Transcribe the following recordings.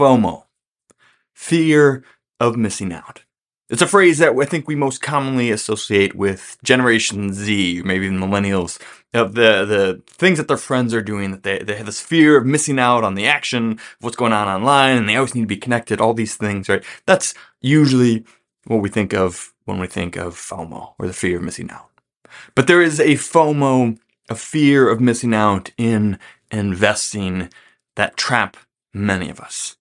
FOMO, fear of missing out. It's a phrase that I think we most commonly associate with Generation Z, maybe even millennials, of the, the things that their friends are doing, that they, they have this fear of missing out on the action of what's going on online, and they always need to be connected, all these things, right? That's usually what we think of when we think of FOMO, or the fear of missing out. But there is a FOMO, a fear of missing out in investing that trap many of us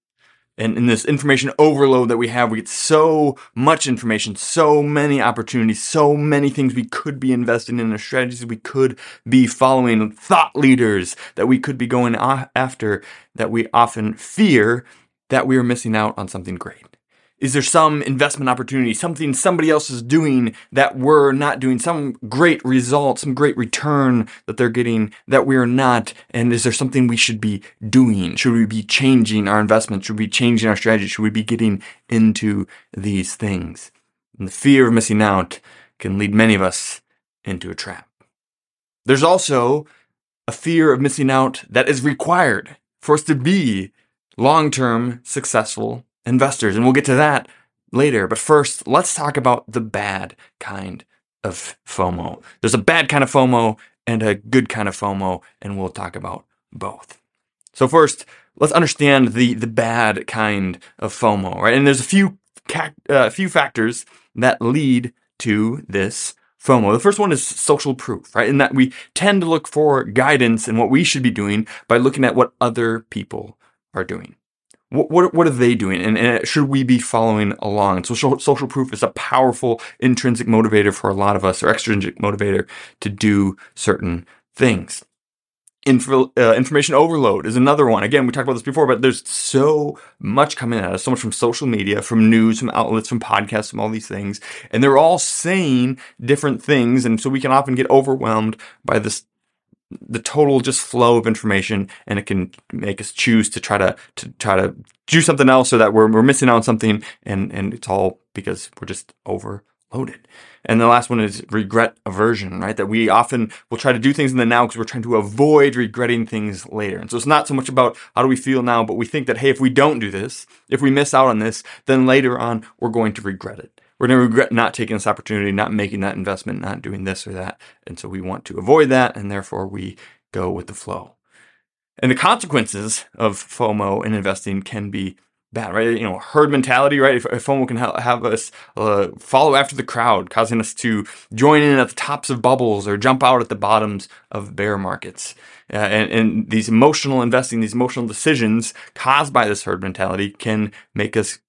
and in this information overload that we have, we get so much information, so many opportunities, so many things we could be investing in, the strategies we could be following, thought leaders that we could be going after, that we often fear that we are missing out on something great. Is there some investment opportunity, something somebody else is doing that we're not doing, some great result, some great return that they're getting that we're not? And is there something we should be doing? Should we be changing our investment? Should we be changing our strategy? Should we be getting into these things? And the fear of missing out can lead many of us into a trap. There's also a fear of missing out that is required for us to be long term successful investors. And we'll get to that later. But first, let's talk about the bad kind of FOMO. There's a bad kind of FOMO and a good kind of FOMO, and we'll talk about both. So first, let's understand the the bad kind of FOMO, right? And there's a few uh, a few factors that lead to this FOMO. The first one is social proof, right? In that we tend to look for guidance in what we should be doing by looking at what other people are doing what, what, what are they doing? And, and, should we be following along? So social, social proof is a powerful intrinsic motivator for a lot of us or extrinsic motivator to do certain things. Info, uh, information overload is another one. Again, we talked about this before, but there's so much coming at us, so much from social media, from news, from outlets, from podcasts, from all these things. And they're all saying different things. And so we can often get overwhelmed by this the total just flow of information and it can make us choose to try to, to try to do something else so that we're, we're missing out on something and, and it's all because we're just overloaded. And the last one is regret aversion, right? That we often will try to do things in the now because we're trying to avoid regretting things later. And so it's not so much about how do we feel now, but we think that, hey, if we don't do this, if we miss out on this, then later on we're going to regret it we're going to regret not taking this opportunity, not making that investment, not doing this or that. And so we want to avoid that. And therefore we go with the flow. And the consequences of FOMO in investing can be bad, right? You know, herd mentality, right? If, if FOMO can ha- have us uh, follow after the crowd, causing us to join in at the tops of bubbles or jump out at the bottoms of bear markets. Uh, and, and these emotional investing, these emotional decisions caused by this herd mentality can make us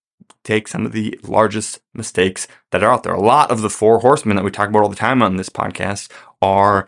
take some of the largest mistakes that are out there. A lot of the four horsemen that we talk about all the time on this podcast are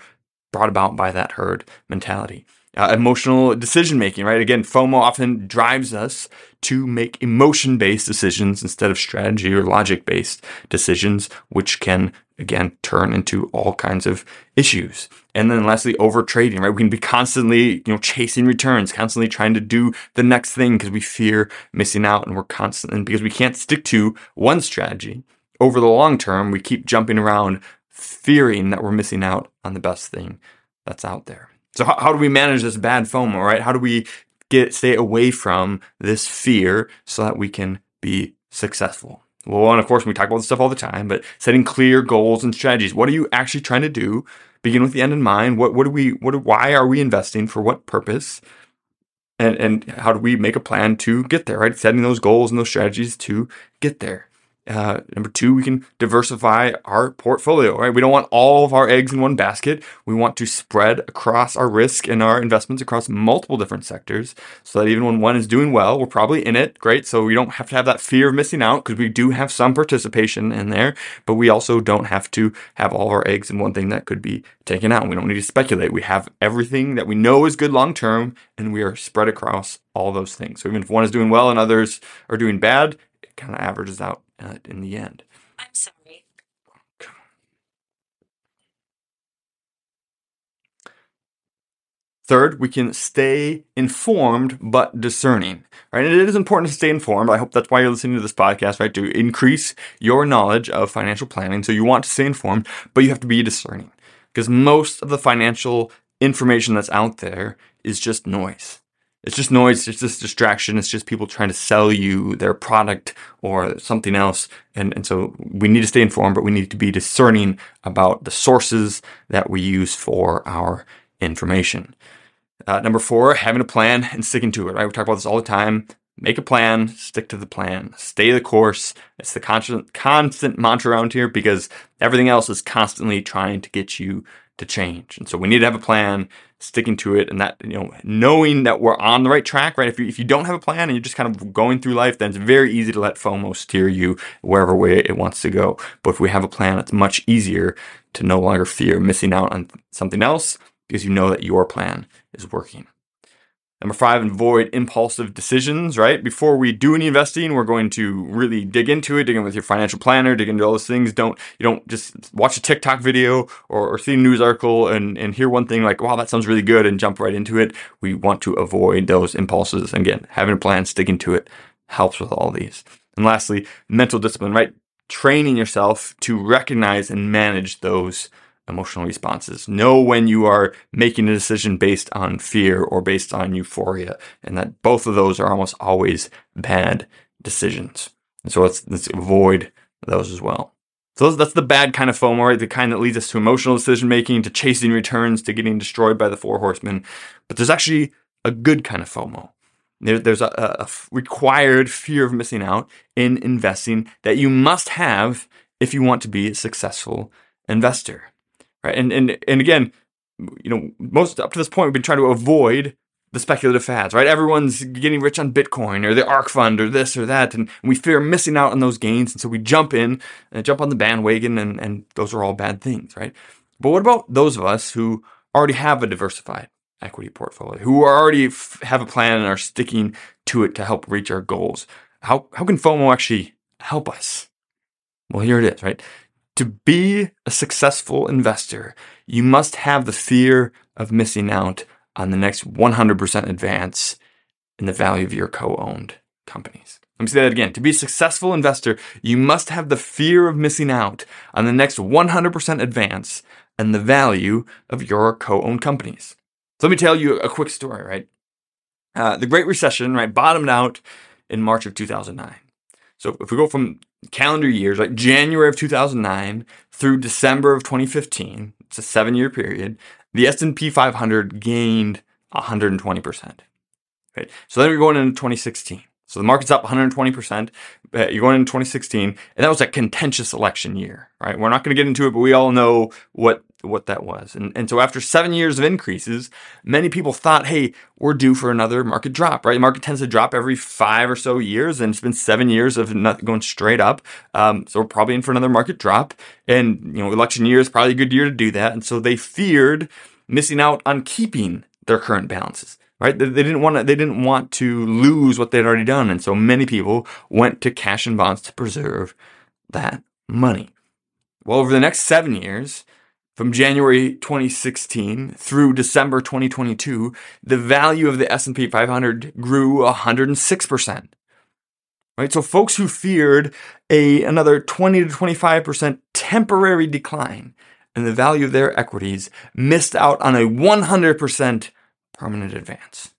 brought about by that herd mentality. Uh, emotional decision making, right? Again, FOMO often drives us to make emotion based decisions instead of strategy or logic based decisions, which can again turn into all kinds of issues. And then lastly, over trading, right? We can be constantly, you know, chasing returns, constantly trying to do the next thing because we fear missing out and we're constantly, because we can't stick to one strategy over the long term, we keep jumping around fearing that we're missing out on the best thing that's out there. So how, how do we manage this bad FOMO, right? How do we get, stay away from this fear so that we can be successful? Well, and of course, we talk about this stuff all the time, but setting clear goals and strategies. What are you actually trying to do? Begin with the end in mind. What, what do we, what, why are we investing? For what purpose? And, and how do we make a plan to get there, right? Setting those goals and those strategies to get there. Uh, number two, we can diversify our portfolio, right? We don't want all of our eggs in one basket. We want to spread across our risk and our investments across multiple different sectors so that even when one is doing well, we're probably in it. Great. So we don't have to have that fear of missing out because we do have some participation in there, but we also don't have to have all our eggs in one thing that could be taken out. We don't need to speculate. We have everything that we know is good long term and we are spread across all those things. So even if one is doing well and others are doing bad, it kind of averages out uh, in the end. I'm sorry. Third, we can stay informed but discerning, right? And it is important to stay informed. I hope that's why you're listening to this podcast, right? To increase your knowledge of financial planning. So you want to stay informed, but you have to be discerning because most of the financial information that's out there is just noise. It's just noise. It's just distraction. It's just people trying to sell you their product or something else. And, and so we need to stay informed, but we need to be discerning about the sources that we use for our information. Uh, number four, having a plan and sticking to it, right? We talk about this all the time. Make a plan, stick to the plan, stay the course. It's the constant, constant mantra around here because everything else is constantly trying to get you to change. And so we need to have a plan, sticking to it, and that, you know, knowing that we're on the right track, right? If you, if you don't have a plan and you're just kind of going through life, then it's very easy to let FOMO steer you wherever way it wants to go. But if we have a plan, it's much easier to no longer fear missing out on something else because you know that your plan is working. Number five, avoid impulsive decisions, right? Before we do any investing, we're going to really dig into it, dig in with your financial planner, dig into all those things. Don't, you don't just watch a TikTok video or, or see a news article and, and hear one thing like, wow, that sounds really good and jump right into it. We want to avoid those impulses. And again, having a plan, sticking to it helps with all these. And lastly, mental discipline, right? Training yourself to recognize and manage those emotional responses. Know when you are making a decision based on fear or based on euphoria, and that both of those are almost always bad decisions. And so let's, let's avoid those as well. So that's the bad kind of FOMO, right? The kind that leads us to emotional decision making, to chasing returns, to getting destroyed by the four horsemen. But there's actually a good kind of FOMO. There, there's a, a required fear of missing out in investing that you must have if you want to be a successful investor right? And and and again, you know, most up to this point, we've been trying to avoid the speculative fads, right? Everyone's getting rich on Bitcoin or the ARK fund or this or that, and we fear missing out on those gains, and so we jump in and jump on the bandwagon, and and those are all bad things, right? But what about those of us who already have a diversified equity portfolio, who already f- have a plan and are sticking to it to help reach our goals? How how can FOMO actually help us? Well, here it is, right? To be a successful investor, you must have the fear of missing out on the next 100% advance in the value of your co owned companies. Let me say that again. To be a successful investor, you must have the fear of missing out on the next 100% advance in the value of your co owned companies. So let me tell you a quick story, right? Uh, the Great Recession, right, bottomed out in March of 2009. So if we go from calendar years, like January of 2009 through December of 2015, it's a seven year period, the S&P 500 gained 120%. Right? So then we're going into 2016. So the market's up 120%. Uh, you're going into 2016, and that was a contentious election year, right? We're not going to get into it, but we all know what what that was. And, and so after seven years of increases, many people thought, hey, we're due for another market drop, right? The market tends to drop every five or so years, and it's been seven years of not going straight up. Um, so we're probably in for another market drop. And, you know, election year is probably a good year to do that. And so they feared missing out on keeping their current balances. Right? They, they didn't want to, they didn't want to lose what they'd already done. And so many people went to cash and bonds to preserve that money. Well, over the next seven years, from January 2016 through December 2022, the value of the S&P 500 grew 106%. Right? So folks who feared a another 20 to 25% temporary decline in the value of their equities missed out on a 100% permanent advance.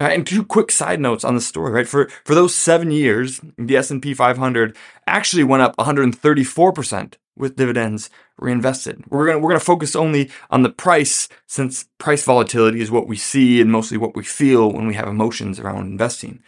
Right, and two quick side notes on the story, right? For for those 7 years, the S&P 500 actually went up 134% with dividends reinvested. We're going we're going to focus only on the price since price volatility is what we see and mostly what we feel when we have emotions around investing.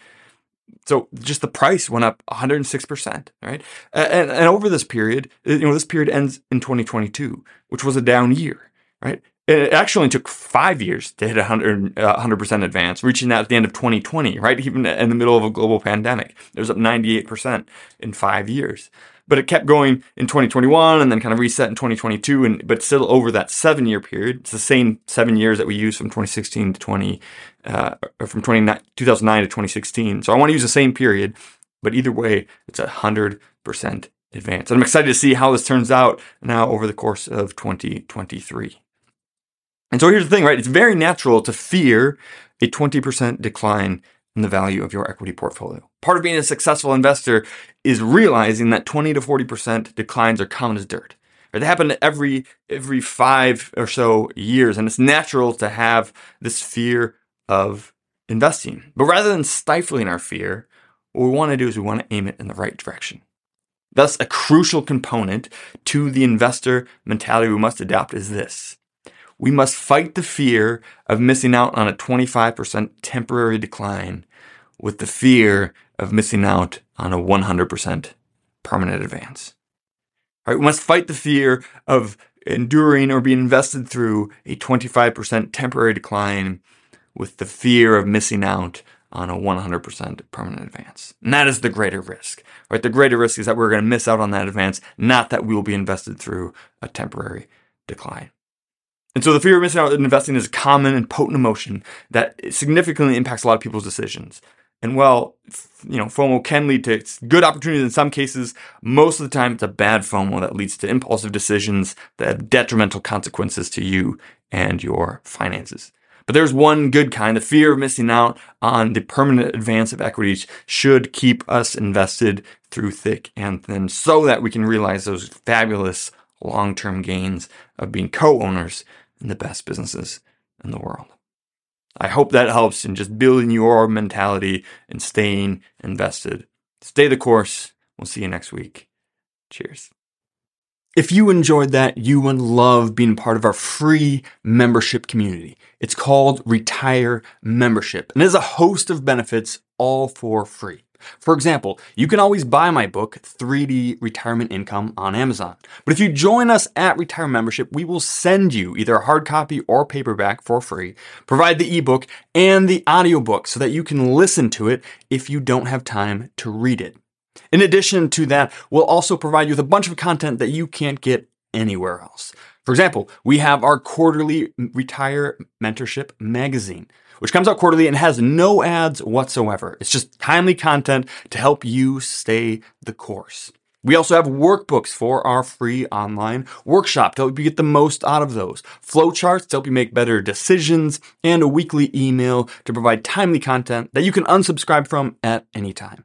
So just the price went up 106%, right? And, and over this period, you know, this period ends in 2022, which was a down year, right? It actually took five years to hit 100, 100% advance, reaching that at the end of 2020, right? Even in the middle of a global pandemic. It was up 98% in five years but it kept going in 2021 and then kind of reset in 2022 and but still over that seven year period it's the same seven years that we used from 2016 to 20 uh, or from 2009 to 2016 so i want to use the same period but either way it's a hundred percent advance and i'm excited to see how this turns out now over the course of 2023 and so here's the thing right it's very natural to fear a 20% decline in the value of your equity portfolio. Part of being a successful investor is realizing that 20 to 40% declines are common as dirt. They happen every every five or so years, and it's natural to have this fear of investing. But rather than stifling our fear, what we want to do is we want to aim it in the right direction. Thus, a crucial component to the investor mentality we must adopt is this. We must fight the fear of missing out on a 25% temporary decline with the fear of missing out on a 100% permanent advance. All right, we must fight the fear of enduring or being invested through a 25% temporary decline with the fear of missing out on a 100% permanent advance. And that is the greater risk, right? The greater risk is that we're going to miss out on that advance, not that we will be invested through a temporary decline. And so the fear of missing out investing is a common and potent emotion that significantly impacts a lot of people's decisions. And while you know FOMO can lead to good opportunities in some cases, most of the time it's a bad FOMO that leads to impulsive decisions that have detrimental consequences to you and your finances. But there's one good kind. The fear of missing out on the permanent advance of equities should keep us invested through thick and thin so that we can realize those fabulous long term gains of being co owners in the best businesses in the world. I hope that helps in just building your mentality and staying invested. Stay the course. We'll see you next week. Cheers. If you enjoyed that, you would love being part of our free membership community. It's called Retire Membership and has a host of benefits all for free. For example, you can always buy my book, 3D Retirement Income, on Amazon. But if you join us at Retire Membership, we will send you either a hard copy or paperback for free, provide the ebook and the audiobook so that you can listen to it if you don't have time to read it. In addition to that, we'll also provide you with a bunch of content that you can't get anywhere else. For example, we have our quarterly Retire Mentorship magazine which comes out quarterly and has no ads whatsoever. It's just timely content to help you stay the course. We also have workbooks for our free online workshop to help you get the most out of those, flowcharts to help you make better decisions, and a weekly email to provide timely content that you can unsubscribe from at any time.